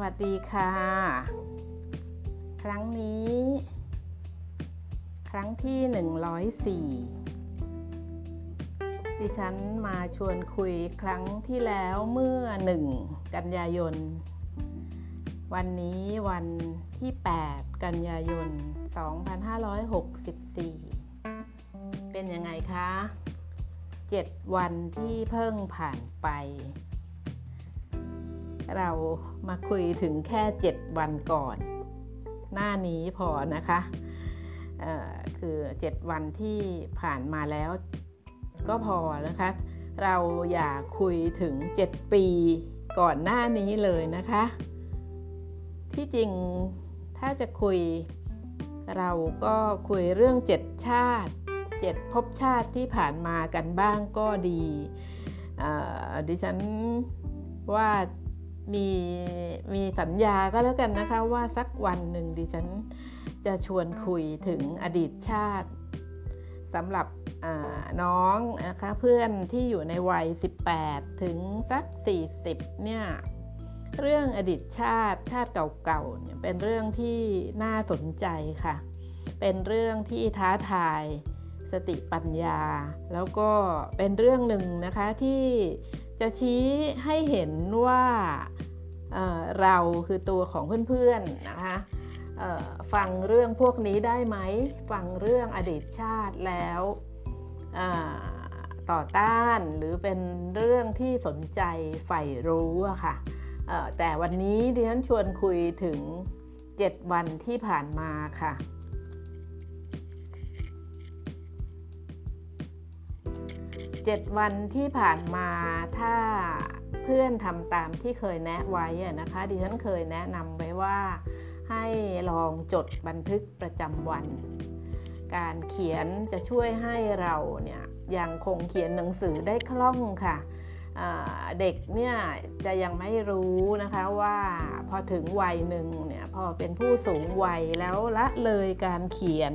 วัสดีค่ะ ครั้งนี้ ครั้งที่ 104 ดิฉันมาชวนคุยครั้งที่แล้วเมื่อ 1 กันยายน วันนี้วันที่ 8 กันยายน 2564 เป็นยังไงคะ 7 วันที่เพิ่งผ่านไป เรามาคุยถึงแค่ 7 วันก่อน หน้านี้พอนะคะคือ 7 วันที่ผ่านมาแล้วก็พอนะคะ เราอย่าคุยถึง 7 ปีก่อนหน้านี้เลยนะคะ ที่จริงถ้าจะคุย เราก็คุยเรื่อง 7 ชาติ 7 ภพชาติที่ผ่านมากันบ้างก็ดีดิฉันว่า มีมีสัญญาก็แล้วกันนะคะว่าสักวันหนึ่งดิฉันจะชวนคุยถึงอดีตชาติสำหรับน้องนะคะเพื่อนที่อยู่ในวัย 18 ถึงสัก 40 เนี่ยเรื่องอดีตชาติชาติเก่าๆเนี่ยเป็นเรื่องที่น่าสนใจค่ะ เป็นเรื่องที่ท้าทายสติปัญญา แล้วก็เป็นเรื่องหนึ่งนะคะที่ จะชี้ให้เห็นว่าเราคือตัวของเพื่อนๆนะคะฟังเรื่องพวกนี้ได้ไหม ฟังเรื่องอดีตชาติแล้วต่อต้านหรือเป็นเรื่องที่สนใจใฝ่รู้อะค่ะแต่วันนี้ดิฉันชวนคุยถึง 7 วันที่ผ่านมาค่ะ 7 วันที่ผ่านมาถ้าเพื่อนทำตามที่เคยแนะไว้นะคะดิฉันเคยแนะนำไว้ว่าให้ลองจดบันทึกประจำวัน การเขียนจะช่วยให้เราเนี่ยยังคงเขียนหนังสือได้คล่องค่ะเด็กเนี่ยจะยังไม่รู้นะคะว่าพอถึงวัยหนึ่งเนี่ยพอเป็นผู้สูงวัยแล้วละเลยการเขียน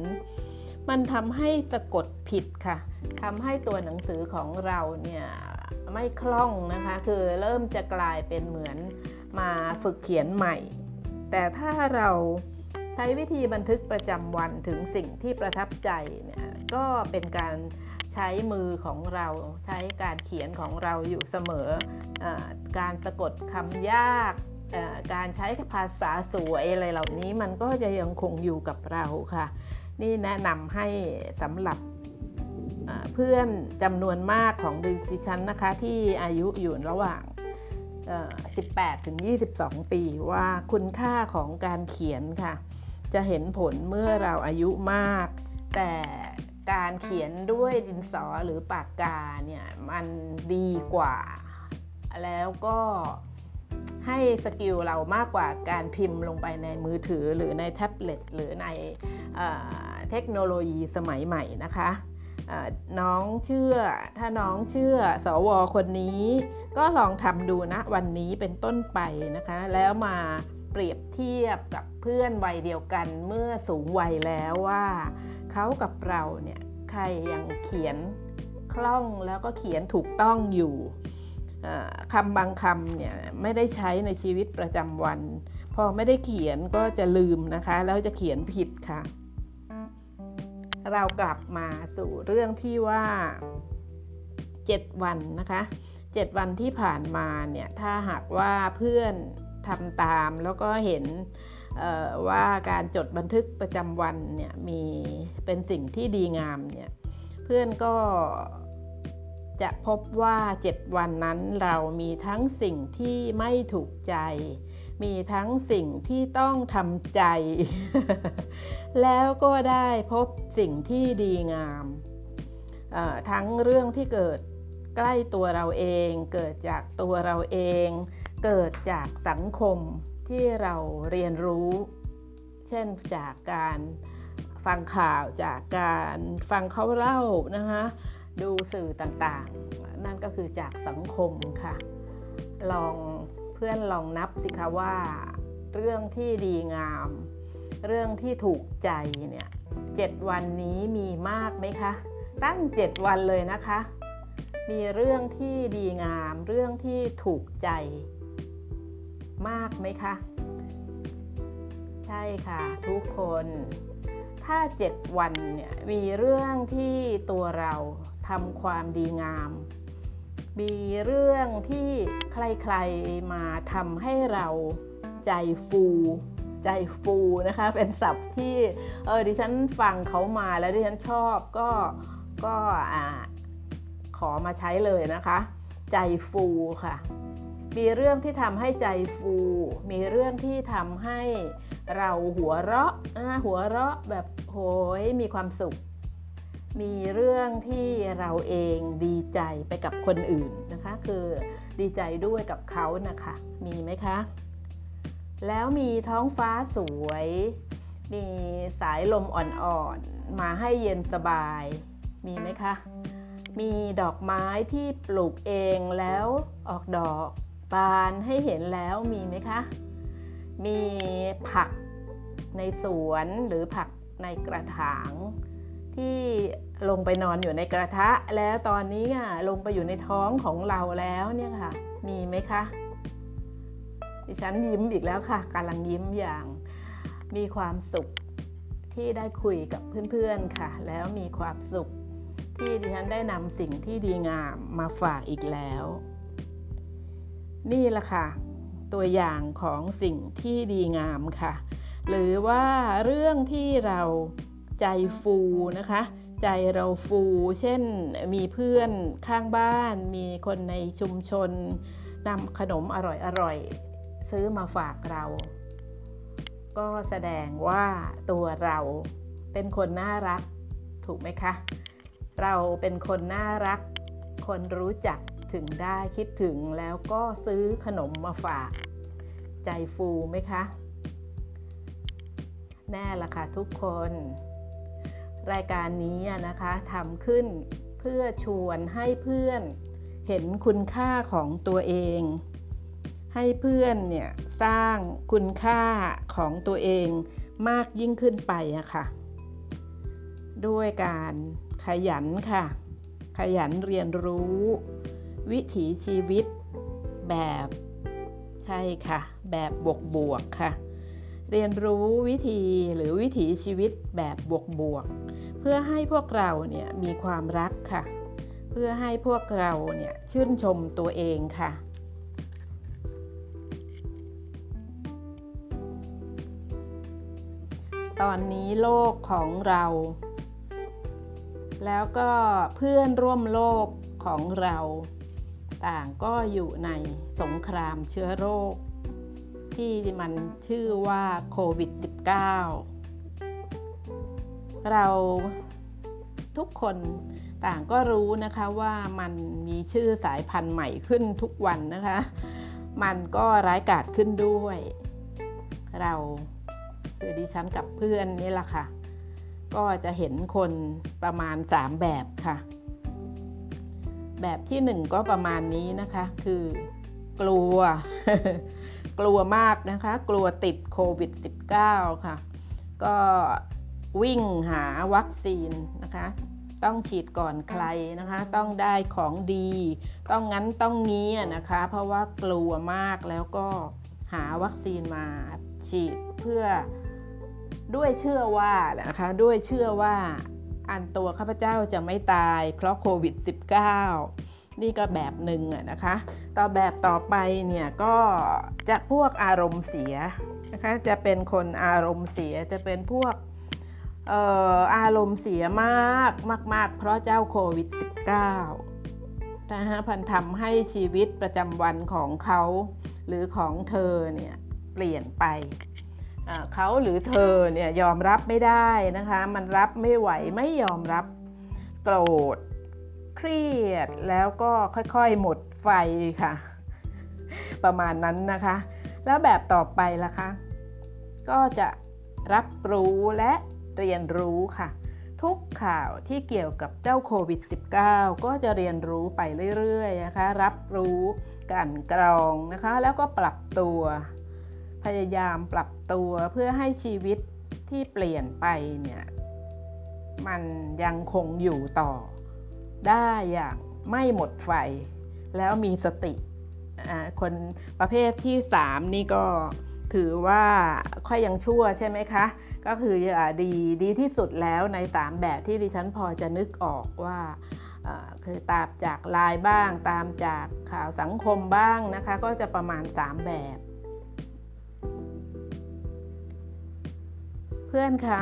มันทำให้สะกดผิดค่ะทำให้ตัวหนังสือของเราเนี่ยไม่คล่องนะคะ คือเริ่มจะกลายเป็นเหมือนมาฝึกเขียนใหม่ แต่ถ้าเราใช้วิธีบันทึกประจำวันถึงสิ่งที่ประทับใจเนี่ยก็เป็นการใช้มือของเราใช้การเขียนของเราอยู่เสมออการสะกดคำยากการใช้ภาษาสวยอะไรเหล่านี้มันก็จะยังคงอยู่กับเราค่ะ นี่แนะนำให้สำหรับเพื่อนจำนวนมากของดิฉันนะคะ ที่อายุอยู่ระหว่าง 18 ถึง 22 ปี ว่าคุณค่าของการเขียนค่ะ จะเห็นผลเมื่อเราอายุมาก แต่การเขียนด้วยดินสอหรือปากกาเนี่ย มันดีกว่า แล้วก็ ให้ skill เรามากกว่าการพิมพ์ลงไปในมือถือหรือในแท็บเล็ตหรือในเทคโนโลยีสมัยใหม่นะคะน้องเชื่อถ้าน้องเชื่อสวคนนี้ ก็ลองทำดูนะวันนี้เป็นต้นไปนะคะ แล้วมาเปรียบเทียบกับเพื่อนวัยเดียวกันเมื่อสูงวัยแล้วว่าเขากับเราเนี่ยใครยังเขียนคล่องแล้วก็เขียนถูกต้องอยู่ คำบางคำเนี่ยไม่ได้ใช้ในชีวิตประจำวัน พอไม่ได้เขียนก็จะลืมนะคะ แล้วจะเขียนผิดค่ะ เรากลับมาสู่เรื่องที่ว่า 7 วันนะคะ 7 วันที่ผ่านมาเนี่ยถ้าหากว่าเพื่อนทำตามแล้วก็เห็นว่าการจดบันทึกประจำวันเนี่ยมีเป็นสิ่งที่ดีงามเนี่ยเพื่อนก็ จะพบว่า 7 วันนั้นเรามีทั้งสิ่งที่ไม่ถูกใจ มีทั้งสิ่งที่ต้องทำใจ แล้วก็ได้พบสิ่งที่ดีงาม ทั้งเรื่องที่เกิดใกล้ตัวเราเอง เกิดจากตัวเราเอง เกิดจากสังคมที่เราเรียนรู้ เช่นจากการฟังข่าวจากการฟังเขาเล่านะคะ ดูสื่อต่างๆ นั่นก็คือจากสังคมค่ะ ลองเพื่อนลองนับสิคะว่า เรื่องที่ดีงาม เรื่องที่ถูกใจเนี่ยเจ็ดวันนี้มีมากไหมคะ ตั้งเจ็ดวันเลยนะคะ มีเรื่องที่ดีงาม เรื่องที่ถูกใจ มากไหมคะ ใช่ค่ะ ทุกคน ถ้าเจ็ดวันเนี่ยมีเรื่องที่ตัวเรา ทำความดีงาม มีเรื่องที่ใครๆมาทำให้เราใจฟูใจฟูนะคะเป็นศัพท์ที่เออดิฉันฟังเขามาแล้วดิฉันชอบก็ก็อ่าขอมาใช้เลยนะคะ ใจฟูค่ะ มีเรื่องที่ทำให้ใจฟู มีเรื่องที่ทำให้เราหัวเราะนะหัวเราะแบบโหยมีความสุข มีเรื่องที่เราเองดีใจไปกับคนอื่นนะคะ คือดีใจด้วยกับเขานะคะ มีไหมคะ แล้วมีท้องฟ้าสวย มีสายลมอ่อนๆ มาให้เย็นสบาย มีไหมคะ มีดอกไม้ที่ปลูกเองแล้วออกดอกบานให้เห็นแล้วมีไหมคะ มีผักในสวนหรือผักในกระถาง ที่ลงไปนอนอยู่ในกระทะ แล้วตอนนี้อะลงไปอยู่ในท้องของเราแล้วเนี่ยค่ะ มีไหมคะดิฉันยิ้มอีกแล้วค่ะกำลังยิ้มอย่างมีความสุขที่ได้คุยกับเพื่อนๆค่ะ แล้วมีความสุขที่ดิฉันได้นำสิ่งที่ดีงามมาฝากอีกแล้ว นี่แหละค่ะ ตัวอย่างของสิ่งที่ดีงามค่ะ หรือว่าเรื่องที่เรา ใจฟูนะคะ ใจเราฟู เช่นมีเพื่อนข้างบ้าน มีคนในชุมชนนำขนมอร่อยๆ ซื้อมาฝากเรา ก็แสดงว่าตัวเราเป็นคนน่ารักถูกไหมคะ เราเป็นคนน่ารัก คนรู้จักถึงได้คิดถึงแล้วก็ซื้อขนมมาฝาก ใจฟูไหมคะ แน่ละค่ะทุกคน รายการนี้นะคะทำขึ้นเพื่อชวนให้เพื่อนเห็นคุณค่าของตัวเอง ให้เพื่อนเนี่ยสร้างคุณค่าของตัวเองมากยิ่งขึ้นไปอะค่ะ ด้วยการขยันค่ะ ขยันเรียนรู้ วิถีชีวิตแบบใช่ค่ะ แบบบวกบวกค่ะ เรียนรู้วิธีหรือวิถีชีวิตแบบบวกบวกเพื่อให้พวกเราเนี่ยมีความรักค่ะ เพื่อให้พวกเราเนี่ยชื่นชมตัวเองค่ะตอนนี้โลกของเรา แล้วก็เพื่อนร่วมโลกของเรา ต่างก็อยู่ในสงครามเชื้อโรค ที่มันชื่อว่าโควิด -19 เราทุกคนต่างก็รู้นะคะว่ามันมีชื่อสายพันธุ์ใหม่ขึ้นทุกวันนะคะ มันก็ร้ายกาจขึ้นด้วย เราคือดิฉันกับเพื่อนนี่แหละค่ะ ก็จะเห็นคนประมาณ 3 แบบค่ะ แบบที่ 1 ก็ประมาณนี้นะคะ คือกลัว กลัวมากนะคะ กลัวติดโควิด -19 ค่ะ ก็วิ่งหาวัคซีนนะคะ ต้องฉีดก่อนใครนะคะ ต้องได้ของดี ต้องงั้นต้องงี้นะคะ เพราะว่ากลัวมากแล้วก็หาวัคซีนมาฉีดเพื่อด้วยเชื่อว่านะคะ ด้วยเชื่อว่าอันตัวข้าพเจ้าจะไม่ตายเพราะโควิด -19 นี่ก็แบบหนึ่งนะคะ ต่อแบบต่อไปเนี่ยก็จะพวกอารมณ์เสียนะคะจะเป็นคนอารมณ์เสียจะเป็นพวกอออารมณ์เสียมากมาก ๆ เพราะเจ้าโควิด -19 นะฮะพันทำให้ชีวิตประจำวันของเขาหรือของเธอเนี่ยเปลี่ยนไปเขาหรือเธอเนี่ยยอมรับไม่ได้นะคะ มันรับไม่ไหวไม่ยอมรับโกรธ เครียดแล้วก็ค่อยๆหมดไฟค่ะ ประมาณนั้นนะคะ แล้วแบบต่อไปล่ะคะ ก็จะรับรู้และเรียนรู้ค่ะ ทุกข่าวที่เกี่ยวกับเจ้าโควิด -19 ก็จะเรียนรู้ไปเรื่อยๆนะคะ รับรู้กันกรองนะคะ แล้วก็ปรับตัว พยายามปรับตัวเพื่อให้ชีวิตที่เปลี่ยนไปเนี่ย มันยังคงอยู่ต่อ ได้อย่างไม่หมดไฟ แล้วมีสติคนประเภทที่ 3 นี่ก็ถือว่าค่อยยังชั่วใช่ไหมคะ ก็คืออดีดีที่สุดแล้วใน 3 แบบที่ดิฉันพอจะนึกออกว่าอ่าคือตามจากไลน์บ้าง ตามจากข่าวสังคมบ้างนะคะ ก็จะประมาณ 3 แบบ เพื่อนคะ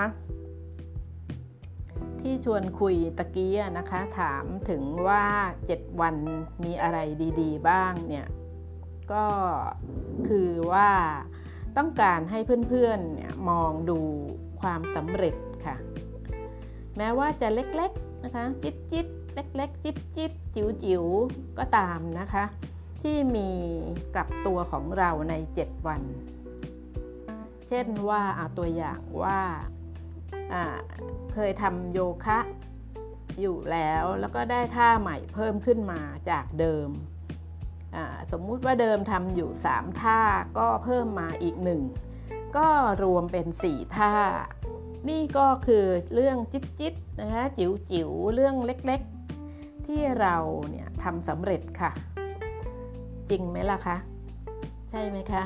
ที่ชวนคุยตะกี้นะคะ ถามถึงว่า 7 วันมีอะไรดีๆ บ้างเนี่ย ก็คือว่าต้องการให้เพื่อนๆเนี่ยมองดูความสำเร็จค่ะ แม้ว่าจะเล็กๆนะคะ จิตจิตๆเล็กๆ จิตจิตจิ๋วจิ๋วก็ตามนะคะ ที่มีกับตัวของเราใน 7 วัน เช่นว่าเอาตัวอย่างว่า เคยทำโยคะอยู่แล้วแล้วก็ได้ท่าใหม่เพิ่มขึ้นมาจากเดิม สมมุติว่าเดิมทำอยู่ 3 ท่าก็เพิ่มมาอีกหนึ่งก็รวมเป็น 4 ท่า นี่ก็คือเรื่องจิ๊บจิ๊บนะคะจิ๋วจิ๋วเรื่องเล็กๆ ที่เราเนี่ยทำสำเร็จค่ะ จริงไหมล่ะคะ ใช่ไหมคะ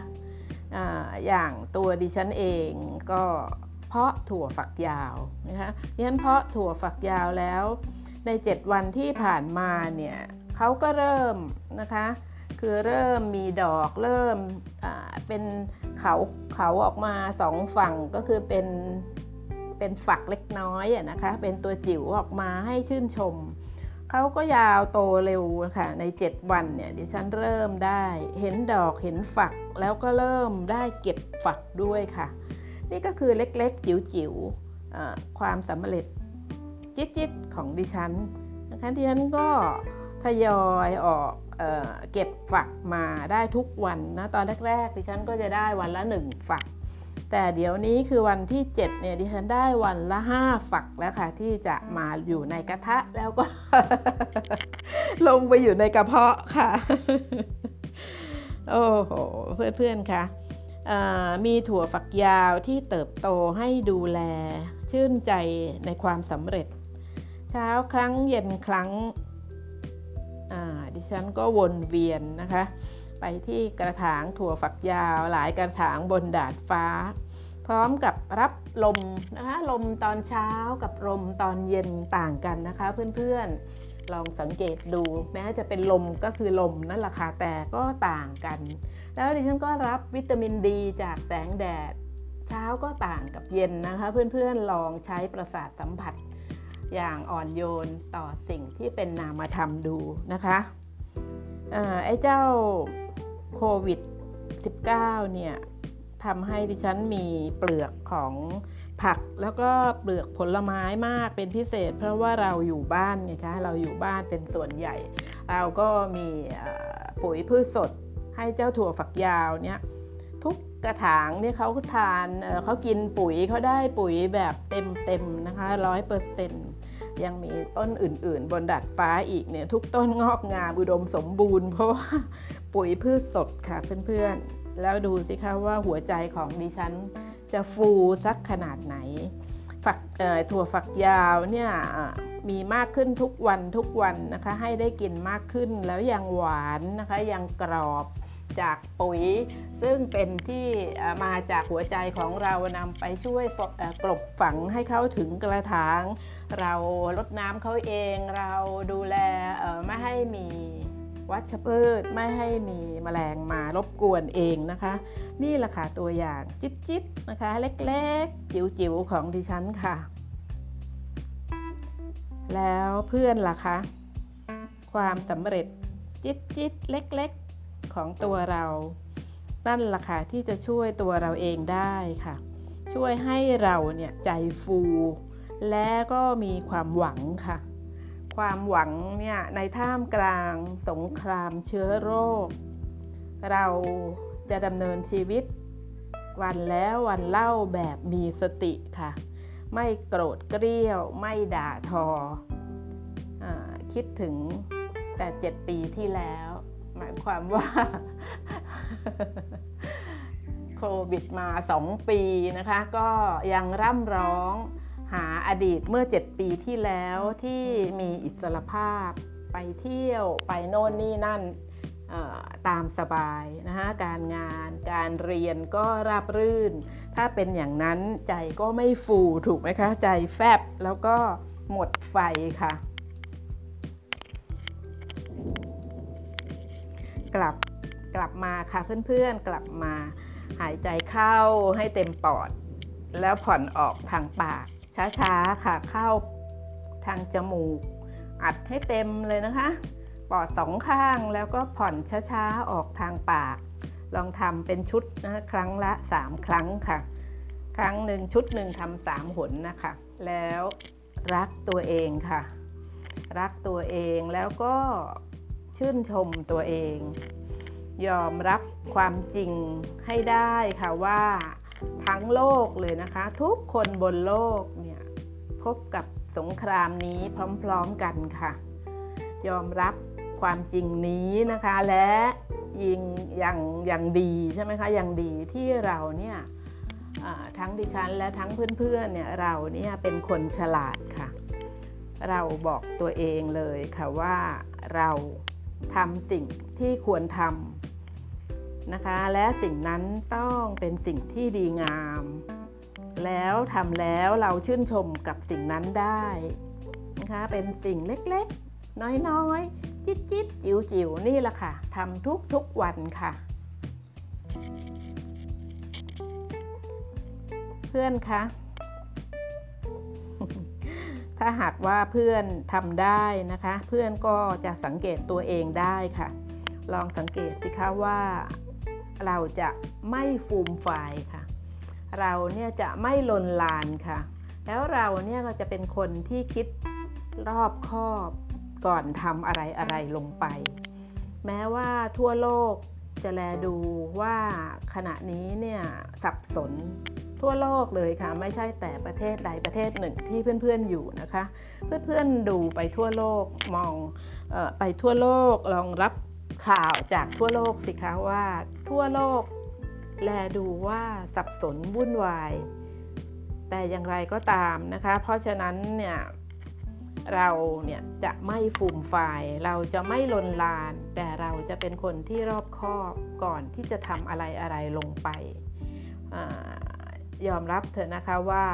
ออย่างตัวดิฉันเองก็ ถั่วฝักยาวนะคะดิฉันเพาะถั่วฝักยาวแล้ว ใน 7 วันที่ผ่านมาเนี่ยเขาก็เริ่มนะคะ คือเริ่มมีดอกเริ่มเป็นเขาเขาออกมาสองฝั่งก็คือเป็นเป็นฝักเล็กน้อยนะคะ เป็นตัวจิ๋วออกมาให้ชื่นชมเขาก็ยาวโตเร็วค่ะ ใน 7 วันเนี่ยดิฉันเริ่มได้ เห็นดอกเห็นฝักแล้วก็เริ่มได้เก็บฝักด้วยค่ะ นี่ก็คือเล็กๆ จิ๋วๆความสำเร็จจิ๊ดๆของดิฉันนะคะดิฉันก็ทยอยออกเออเก็บฝักมาได้ทุกวันนะตอนแรกๆดิฉันก็จะได้วันละหนึ่งฝัก แต่เดี๋ยวนี้คือวันที่ 7 เนี่ยดิฉันได้วันละ 5 ฝักแล้วค่ะ ที่จะมาอยู่ในกระทะแล้วก็ ลงไปอยู่ในกระเพาะค่ะ โอ้โห เพื่อนๆค่ะ มีถั่วฝักยาวที่เติบโตให้ดูแล ชื่นใจในความสำเร็จ เช้าครั้งเย็นครั้งดิฉันก็วนเวียนนะคะ ไปที่กระถางถั่วฝักยาว หลายกระถางบนดาดฟ้า พร้อมกับรับลมนะคะลมตอนเช้ากับลมตอนเย็นต่างกันนะคะ เพื่อนๆลองสังเกตดู แม้จะเป็นลมก็คือลมนั่นแหละค่ะแต่ก็ต่างกัน แล้วดิฉันก็รับวิตามินดีจากแสงแดด เช้าก็ต่างกับเย็นนะคะ เพื่อนๆลองใช้ประสาทสัมผัส อย่างอ่อนโยนต่อสิ่งที่เป็นนามธรรมดูนะคะไอ้เจ้าโควิด -19 เนี่ยทำให้ดิฉันมีเปลือกของผักแล้วก็เปลือกผลไม้มากเป็นพิเศษ เพราะว่าเราอยู่บ้านไงคะเราอยู่บ้านเป็นส่วนใหญ่ เราก็มีปุ๋ยพืชสด ให้เจ้าถั่วฝักยาวเนี่ยทุกกระถางเนี่ยเขาทานเขากินปุ๋ยเขาได้ปุ๋ยแบบเต็มๆนะคะร้อยเปอร์เซ็นต์ยังมีต้นอื่น ๆ บนดัดฟ้าอีกเนี่ยทุกต้นงอกงามอุดมสมบูรณ์ เพราะว่าปุ๋ยพืชสดค่ะเพื่อนๆ แล้วดูสิคะว่าหัวใจของดิฉันจะฟูสักขนาดไหน ฝักถั่วฝักยาวเนี่ยมีมากขึ้นทุกวันทุกวันนะคะ ให้ได้กินมากขึ้นแล้วยังหวานนะคะยังกรอบ จากปุ๋ย ซึ่งเป็นที่มาจากหัวใจของเรานำไปช่วยกลบฝังให้เขาถึงกระถาง เราลดน้ำเขาเอง เราดูแลไม่ให้มีวัชพืชไม่ให้มีแมลงมารบกวนเองนะคะ นี่แหละค่ะตัวอย่างจิ๊ดๆนะคะ เล็กๆ จิ๋วๆ ของดิฉันค่ะ แล้วเพื่อนล่ะคะ ความสำเร็จจิ๊ดๆเล็กๆ ของตัวเรานั่นล่ะค่ะที่จะช่วยตัวเราเองได้ค่ะ ช่วยให้เราเนี่ยใจฟู และก็มีความหวังค่ะ ความหวังเนี่ยในท่ามกลางสงครามเชื้อโรค เราจะดำเนินชีวิต วันแล้ววันเล่าแบบมีสติค่ะ ไม่โกรธเกรี้ยวไม่ด่าทออคิดถึงแต่เจ็ดปีที่แล้ว หมายความว่าโควิดมาสองปีนะคะ ก็ยังร่ำร้องหาอดีตเมื่อ 7 ปีที่แล้วที่มีอิสรภาพไปเที่ยวไปโน่นนี่นั่นตามสบายนะคะการงานการเรียนก็ราบรื่น ถ้าเป็นอย่างนั้นใจก็ไม่ฟูถูกไหมคะ ใจแฟบแล้วก็หมดไฟค่ะ กลับกลับมาค่ะเพื่อนๆกลับมาหายใจเข้าให้เต็มปอด แล้วผ่อนออกทางปาก ช้าๆค่ะเข้าทางจมูก อัดให้เต็มเลยนะคะ ปอดสองข้างแล้วก็ผ่อนช้าๆออกทางปาก ลองทำเป็นชุดนะครั้งละ 3 ครั้งค่ะ ครั้งหนึ่งชุดหนึ่งทำสามหนนะคะ แล้วรักตัวเองค่ะ รักตัวเองแล้วก็ ชื่นชมตัวเอง ยอมรับความจริงให้ได้ค่ะว่าทั้งโลกเลยนะคะ ทุกคนบนโลกเนี่ยพบกับสงครามนี้พร้อมๆกันค่ะ ยอมรับความจริงนี้นะคะและยิงอย่างอย่างดีใช่ไหมคะอย่างดีที่เราเนี่ยทั้งดิฉันและทั้งเพื่อนๆเนี่ยเราเนี่ยเป็นคนฉลาดค่ะ เราบอกตัวเองเลยค่ะว่าเรา ทำสิ่งที่ควรทำนะคะ และสิ่งนั้นต้องเป็นสิ่งที่ดีงาม แล้วทำแล้วเราชื่นชมกับสิ่งนั้นได้นะคะ เป็นสิ่งเล็กๆ น้อยๆ จิตๆจิ๋วๆนี่แหละค่ะทำทุกๆวันค่ะ เพื่อนคะ ถ้าหากว่าเพื่อนทำได้นะคะ เพื่อนก็จะสังเกตตัวเองได้ค่ะ ลองสังเกตสิคะว่า เราจะไม่ฟูมฟายค่ะ เราเนี่ยจะไม่ลนลานค่ะ แล้วเราเนี่ยก็จะเป็นคนที่คิดรอบคอบก่อนทำอะไรอะไรลงไป แม้ว่าทั่วโลกจะแลดูว่าขณะนี้เนี่ยสับสน ทั่วโลกเลยค่ะ ไม่ใช่แต่ประเทศใดประเทศหนึ่งที่เพื่อนๆอยู่นะคะ เพื่อนๆดูไปทั่วโลกมองออไปทั่วโลกลองรับข่าวจากทั่วโลกสิคะว่าทั่วโลก แลดูว่าสับสนวุ่นวาย แต่อย่างไรก็ตามนะคะ เพราะฉะนั้นเนี่ยเราเนี่ยจะไม่ฟูมฟาย เราจะไม่ลนลาน แต่เราจะเป็นคนที่รอบคอบก่อนที่จะทำอะไรอะไรลงไป ยอมรับเถอะนะคะว่า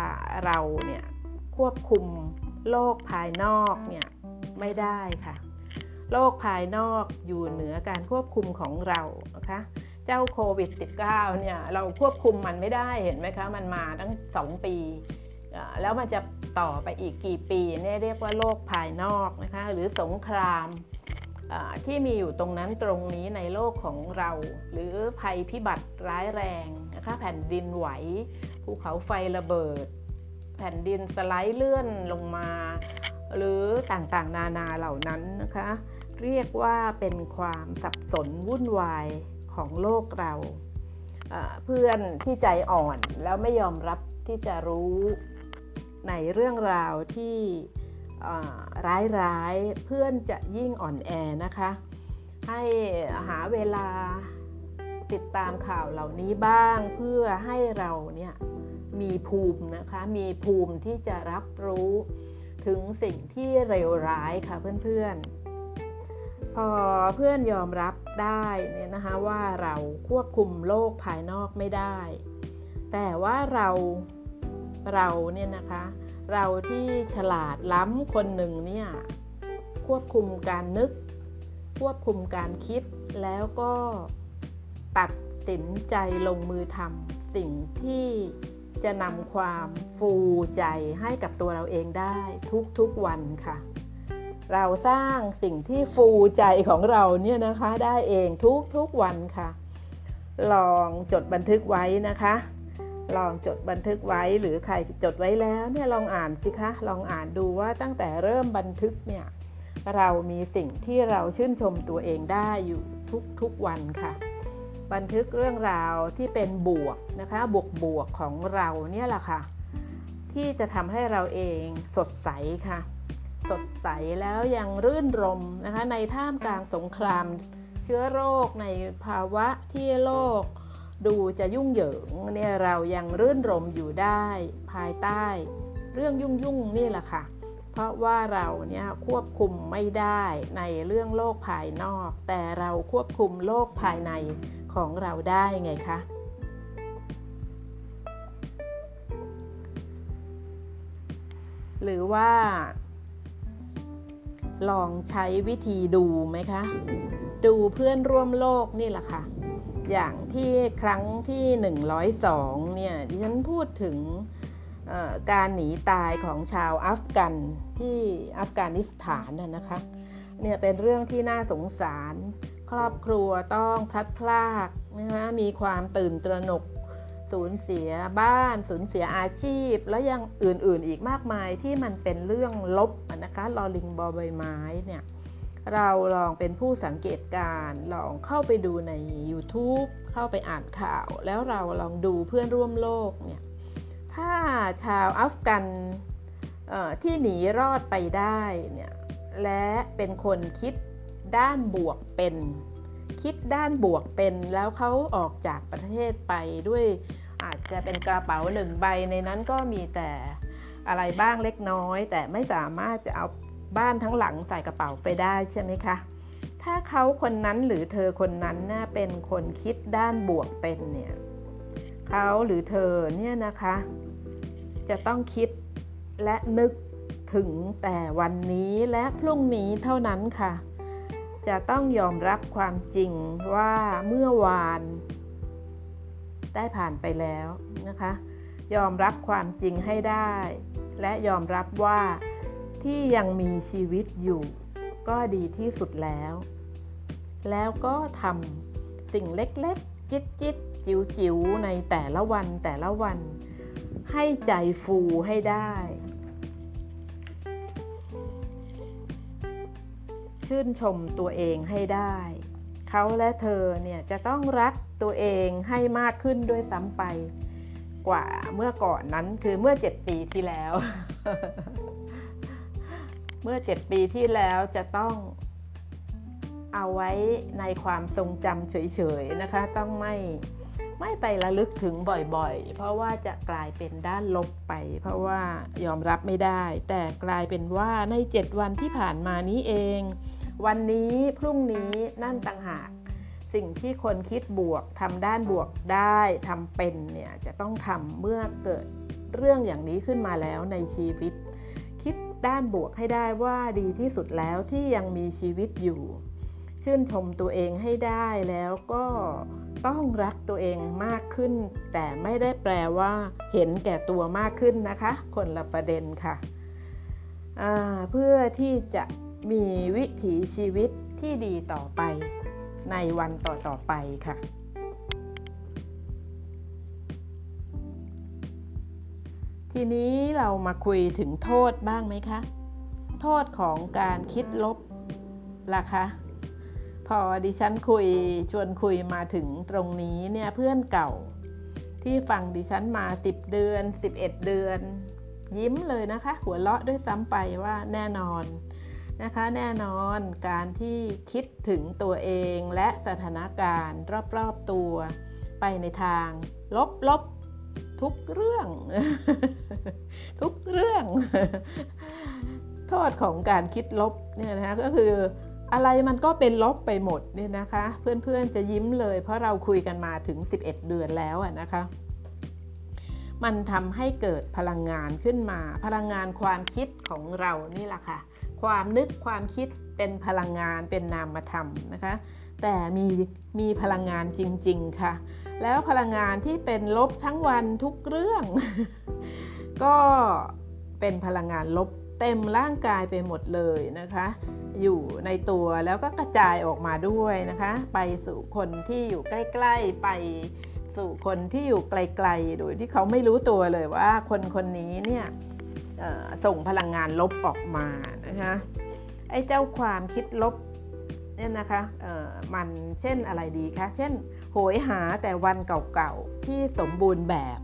เราเนี่ยควบคุมโลกภายนอกเนี่ยไม่ได้ค่ะ โลกภายนอกอยู่เหนือการควบคุมของเรานะคะเจ้าโควิด -19 เนี่ยเราควบคุมมันไม่ได้เห็นไหมคะ มันมาตั้ง 2 ปี แล้วมันจะต่อไปอีกกี่ปีเนี่ยเรียกว่าโลกภายนอกนะคะหรือสงครามที่มีอยู่ตรงนั้นตรงนี้ในโลกของเรา หรือภัยพิบัติร้ายแรงนะคะแผ่นดินไหว ภูเขาไฟระเบิด แผ่นดินสไลด์เลื่อนลงมา หรือต่างๆนานาเหล่านั้นนะคะ เรียกว่าเป็นความสับสนวุ่นวายของโลกเรา เพื่อนที่ใจอ่อนแล้วไม่ยอมรับที่จะรู้ในเรื่องราวที่ร้ายๆเพื่อนจะยิ่งอ่อนแอนะคะ ให้หาเวลาติดตามข่าวเหล่านี้บ้างเพื่อให้เราเนี่ย มีภูมินะคะ มีภูมิที่จะรับรู้ถึงสิ่งที่เลวร้ายค่ะเพื่อนๆ พอเพื่อนยอมรับได้เนี่ยนะคะว่าเราควบคุมโลกภายนอกไม่ได้ แต่ว่าเราเราเนี่ยนะคะเราที่ฉลาดล้ำคนหนึ่งเนี่ยควบคุมการนึก ควบคุมการคิดแล้วก็ตัดสินใจลงมือทำสิ่งที่ จะนำความฟูใจให้กับตัวเราเองได้ทุกๆวันค่ะ เราสร้างสิ่งที่ฟูใจของเราเนี่ยนะคะได้เองทุกๆวันค่ะ ลองจดบันทึกไว้นะคะ ลองจดบันทึกไว้หรือใครจดไว้แล้วเนี่ยลองอ่านสิคะลองอ่านดูว่าตั้งแต่เริ่มบันทึกเนี่ยเรามีสิ่งที่เราชื่นชมตัวเองได้อยู่ทุกๆวันค่ะ บันทึกเรื่องราวที่เป็นบวกนะคะบวกบวกของเราเนี่ยแหละค่ะ ที่จะทำให้เราเองสดใสค่ะ สดใสแล้วยังรื่นรมนะคะในท่ามกลางสงครามเชื้อโรคในภาวะที่โลก ดูจะยุ่งเหยิงเนี่ยเรายังรื่นรมอยู่ได้ภายใต้ เรื่องยุ่งยุ่งนี่แหละค่ะเพราะว่าเราเนี่ยควบคุมไม่ได้ในเรื่องโลกภายนอก แต่เราควบคุมโลกภายใน ของเราได้ไงคะ หรือว่า ลองใช้วิธีดูไหมคะ ดูเพื่อนร่วมโลกนี่แหละค่ะ อย่างที่ครั้งที่ 102 เนี่ย ดิฉันพูดถึงการหนีตายของชาวอัฟกันที่อัฟกานิสถานนะคะเนี่ยเป็นเรื่องที่น่าสงสาร ครอบครัวต้องพลัดพรากนะคะมีความตื่นตระหนก สูญเสียบ้าน สูญเสียอาชีพ แล้วยังอื่นๆอีกมากมายที่มันเป็นเรื่องลบนะคะลอลิงบอใบไม้เนี่ยเราลองเป็นผู้สังเกตการลองเข้าไปดูใน YouTube เข้าไปอ่านข่าว แล้วเราลองดูเพื่อนร่วมโลกเนี่ยถ้าชาวอัฟกันที่หนีรอดไปได้เนี่ยและเป็นคนคิด ด้านบวกเป็น คิดด้านบวกเป็นแล้วเขาออกจากประเทศไปด้วยอาจจะเป็นกระเป๋าหนึ่งใบในนั้นก็มีแต่อะไรบ้างเล็กน้อย แต่ไม่สามารถจะเอาบ้านทั้งหลังใส่กระเป๋าไปได้ใช่ไหมคะ ถ้าเขาคนนั้นหรือเธอคนนั้นน่าเป็นคนคิดด้านบวกเป็นเนี่ยเขาหรือเธอเนี่ยนะคะ จะต้องคิดและนึกถึงแต่วันนี้และพรุ่งนี้เท่านั้นค่ะ จะต้องยอมรับความจริงว่าเมื่อวาน ได้ผ่านไปแล้วนะคะ ยอมรับความจริงให้ได้ และยอมรับว่าที่ยังมีชีวิตอยู่ ก็ดีที่สุดแล้ว แล้วก็ทำสิ่งเล็กๆ จิตจิตจิ๋วจิ๋วในแต่ละวันแต่ละวัน ให้ใจฟูให้ได้ ชื่นชมตัวเองให้ได้ เขาและเธอเนี่ยจะต้องรักตัวเองให้มากขึ้นด้วยซ้ำไป กว่าเมื่อก่อนนั้นคือเมื่อเจ็ดปีที่แล้ว เมื่อเจ็ดปีที่แล้วจะต้องเอาไว้ในความทรงจำเฉยๆนะคะ ต้องไม่ไม่ไประลึกถึงบ่อยๆ เพราะว่าจะกลายเป็นด้านลบไป เพราะว่ายอมรับไม่ได้ แต่กลายเป็นว่าใน 7 วันที่ผ่านมานี้เอง วันนี้พรุ่งนี้นั่นต่างหาก สิ่งที่คนคิดบวกทำด้านบวกได้ทำเป็นเนี่ยจะต้องทำเมื่อเกิดเรื่องอย่างนี้ขึ้นมาแล้วในชีวิต คิดด้านบวกให้ได้ว่าดีที่สุดแล้วที่ยังมีชีวิตอยู่ ชื่นชมตัวเองให้ได้แล้วก็ต้องรักตัวเองมากขึ้น แต่ไม่ได้แปลว่าเห็นแก่ตัวมากขึ้นนะคะ คนละประเด็นค่ะ เพื่อที่จะ มีวิถีชีวิตที่ดีต่อไปในวันต่อๆไปค่ะ ทีนี้เรามาคุยถึงโทษบ้างไหมคะ โทษของการคิดลบล่ะคะ พอดิฉันคุยชวนคุยมาถึงตรงนี้เนี่ยเพื่อนเก่า ที่ฟังดิฉันมา 10 เดือน 11 เดือน ยิ้มเลยนะคะ หัวเราะด้วยซ้ำไปว่าแน่นอน นะคะแน่นอนการที่คิดถึงตัวเองและสถานการณ์รอบๆตัว ไปในทาง ลบๆ ทุกเรื่อง ทุกเรื่อง โทษของการคิดลบเนี่ยนะคะก็คืออะไรมันก็เป็นลบไปหมดเนี่ยนะคะ เพื่อนๆจะยิ้มเลย เพราะเราคุยกันมาถึง 11 เดือนแล้วนะคะ มันทำให้เกิดพลังงานขึ้นมา พลังงานความคิดของเรานี่แหละค่ะ ความนึกความคิดเป็นพลังงานเป็นนามธรรมนะคะ แต่มีมีพลังงานจริง ๆ ค่ะ แล้วพลังงานที่เป็นลบทั้งวันทุกเรื่อง ก็เป็นพลังงานลบเต็มร่างกายไปหมดเลยนะคะ อยู่ในตัวแล้วก็กระจายออกมาด้วยนะคะ ไปสู่คนที่อยู่ใกล้ๆ ไปสู่คนที่อยู่ไกลๆ โดยที่เขาไม่รู้ตัวเลยว่าคนคนนี้เนี่ยส่งพลังงานลบออกมา นะคะไอ้เจ้าความคิดลบเนี่ยนะคะมันเช่นอะไรดีคะเช่น โหยหาแต่วันเก่าๆที่สมบูรณ์แบบ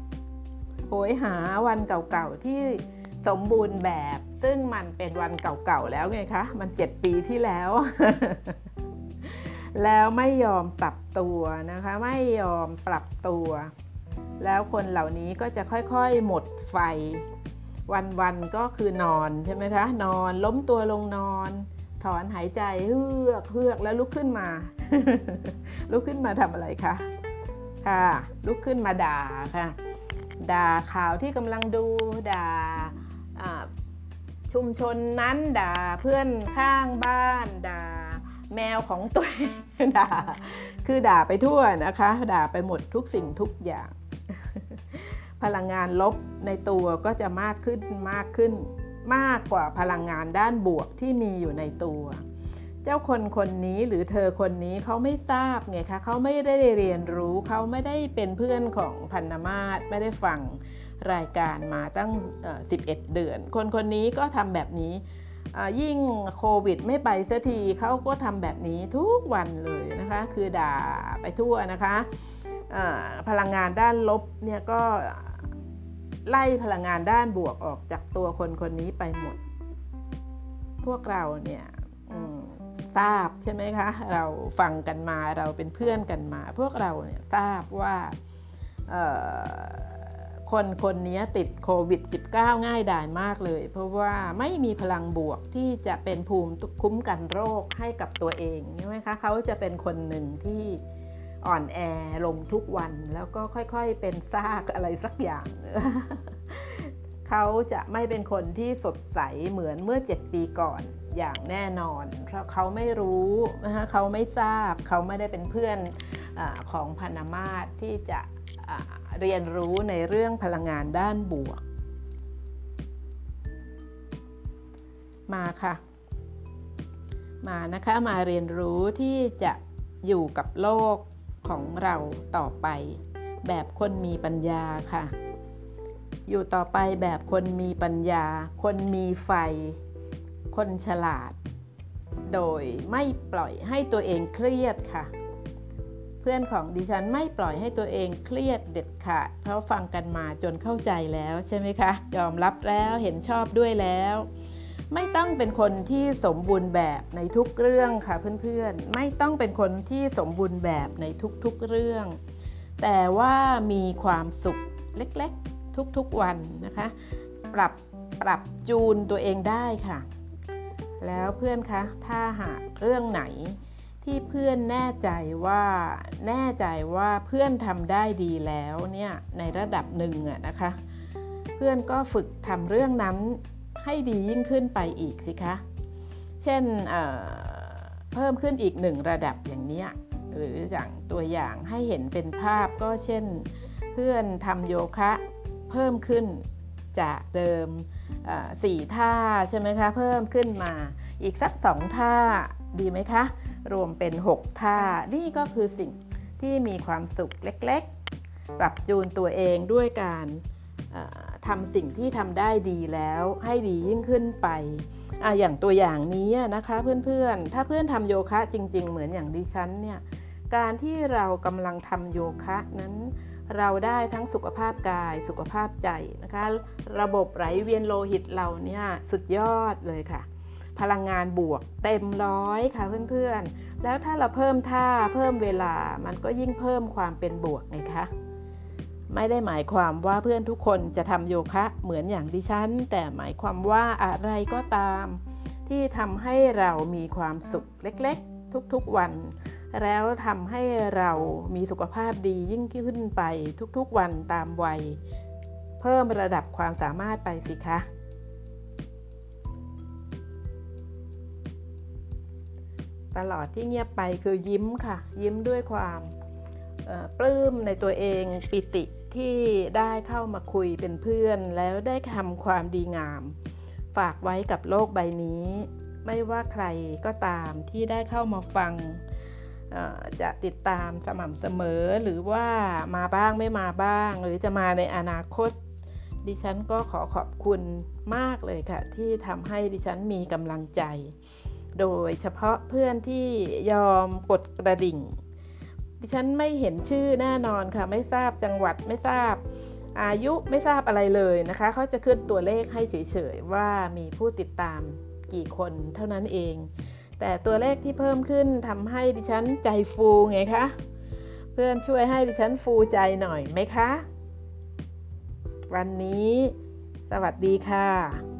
โหยหาวันเก่าๆที่สมบูรณ์แบบ ซึ่งมันเป็นวันเก่าๆแล้วไงคะ มันเจ็ดปีที่แล้ว แล้วไม่ยอมปรับตัวนะคะ ไม่ยอมปรับตัว แล้วคนเหล่านี้ก็จะค่อยๆหมดไฟ วันวันก็คือนอนใช่ไหมคะ นอนล้มตัวลงนอน ถอนหายใจเฮือกเฮือกแล้วลุกขึ้นมา ลุกขึ้นมาทำอะไรคะค่ะ ลุกขึ้นมาด่าค่ะ ด่าข่าวที่กำลังดูด่าชุมชนนั้นด่าเพื่อนข้างบ้าน ด่าแมวของตัวด่า คือด่าไปทั่วนะคะ ด่าไปหมดทุกสิ่งทุกอย่าง พลังงานลบในตัวก็จะมากขึ้นมากขึ้น มากกว่าพลังงานด้านบวกที่มีอยู่ในตัว เจ้าคนคนนี้หรือเธอคนนี้เขาไม่ทราบไงคะเขาไม่ได้เรียนรู้เขาไม่ได้เป็นเพื่อนของพันธมาศไม่ได้ฟังรายการมาตั้งเอ่อ11 เดือน คนคนนี้ก็ทำแบบนี้ยิ่งโควิดไม่ไปสักทีเขาก็ทำแบบนี้ทุกวันเลยนะคะ คือด่าไปทั่วนะคะพลังงานด้านลบเนี่ยก็ ไล่พลังงานด้านบวกออกจากตัวคนคนนี้ไปหมด พวกเราเนี่ยทราบใช่ไหมคะ เราฟังกันมาเราเป็นเพื่อนกันมา พวกเราเนี่ยทราบว่าคนคนนี้ติดโควิด -19 ง่ายดายมากเลย เพราะว่าไม่มีพลังบวกที่จะเป็นภูมิคุ้มกันโรคให้กับตัวเองใช่ไหมคะเขาจะเป็นคนหนึ่งที่ อ่อนแอลงทุกวันแล้วก็ค่อยๆ เป็นซากอะไรสักอย่าง เขาจะไม่เป็นคนที่สดใสเหมือนเมื่อ 7 ปีก่อนอย่างแน่นอน เพราะเขาไม่รู้นะคะเขาไม่ทราบเขาไม่ได้เป็นเพื่อนอของพันธมาศที่จะเรียนรู้ในเรื่องพลังงานด้านบวก มาค่ะ มานะคะมาเรียนรู้ที่จะอยู่กับโลก ของเราต่อไป แบบคนมีปัญญาค่ะ อยู่ต่อไปแบบคนมีปัญญา คนมีไฟ คนฉลาด โดยไม่ปล่อยให้ตัวเองเครียดค่ะ เพื่อนของดิฉันไม่ปล่อยให้ตัวเองเครียดเด็ดขาดเพราะฟังกันมาจนเข้าใจแล้วใช่ไหมคะ ยอมรับแล้วเห็นชอบด้วยแล้ว ไม่ต้องเป็นคนที่สมบูรณ์แบบในทุกเรื่องค่ะเพื่อนๆ ไม่ต้องเป็นคนที่สมบูรณ์แบบในทุกๆเรื่อง แต่ว่ามีความสุขเล็กๆ ทุกๆวันนะคะ ปรับปรับจูนตัวเองได้ค่ะ แล้วเพื่อนคะถ้าหากเรื่องไหนที่เพื่อนแน่ใจว่าแน่ใจว่าเพื่อนทำได้ดีแล้วเนี่ยในระดับหนึ่งอะนะคะ เพื่อนก็ฝึกทำเรื่องนั้น ให้ดียิ่งขึ้นไปอีกสิคะ เช่นเเพิ่มขึ้นอีกหนึ่งระดับอย่างนี้หรืออย่างตัวอย่างให้เห็นเป็นภาพก็เช่น เพื่อนทำโยคะเพิ่มขึ้นจากเดิมสี่ท่าใช่ไหมคะ เพิ่มขึ้นมาอีกสักสองท่าดีไหมคะ รวมเป็น 6 ท่า นี่ก็คือสิ่งที่มีความสุขเล็กๆ ปรับจูนตัวเองด้วยการ ทำสิ่งที่ทำได้ดีแล้วให้ดียิ่งขึ้นไปออย่างตัวอย่างนี้นะคะเพื่อนๆ ถ้าเพื่อนทำโยคะจริง ๆ เหมือนอย่างดิฉันเนี่ย การที่เรากำลังทำโยคะนั้นเราได้ทั้งสุขภาพกายสุขภาพใจนะคะ ระบบไหลเวียนโลหิตเราเนี่ยสุดยอดเลยค่ะ พลังงานบวกเต็มร้อยค่ะเพื่อนๆ แล้วถ้าเราเพิ่มท่าเพิ่มเวลามันก็ยิ่งเพิ่มความเป็นบวกไงคะ ไม่ได้หมายความว่าเพื่อนทุกคนจะทำโยคะเหมือนอย่างดิฉัน แต่หมายความว่าอะไรก็ตาม ที่ทำให้เรามีความสุขเล็กๆ ทุกๆวัน แล้วทำให้เรามีสุขภาพดียิ่งขึ้นไปทุกๆวันตามวัย เพิ่มระดับความสามารถไปสิคะตลอดที่เงียบไปคือยิ้มค่ะ ยิ้มด้วยความปลื้มในตัวเองปิติ ที่ได้เข้ามาคุยเป็นเพื่อนแล้วได้ทำความดีงาม ฝากไว้กับโลกใบนี้ ไม่ว่าใครก็ตามที่ได้เข้ามาฟังจะติดตามสม่ำเสมอหรือว่ามาบ้างไม่มาบ้าง หรือจะมาในอนาคต ดิฉันก็ขอขอบคุณมากเลยค่ะ ที่ทำให้ดิฉันมีกำลังใจ โดยเฉพาะเพื่อนที่ยอมกดกระดิ่ง ดิฉันไม่เห็นชื่อแน่นอนค่ะ ไม่ทราบจังหวัดไม่ทราบ อายุไม่ทราบอะไรเลยนะคะเขาจะขึ้นตัวเลขให้เฉยๆว่ามีผู้ติดตามกี่คนเท่านั้นเอง แต่ตัวเลขที่เพิ่มขึ้นทำให้ดิฉันใจฟูไงคะเพื่อนช่วยให้ดิฉันฟูใจหน่อยไหมคะ วันนี้ สวัสดีค่ะ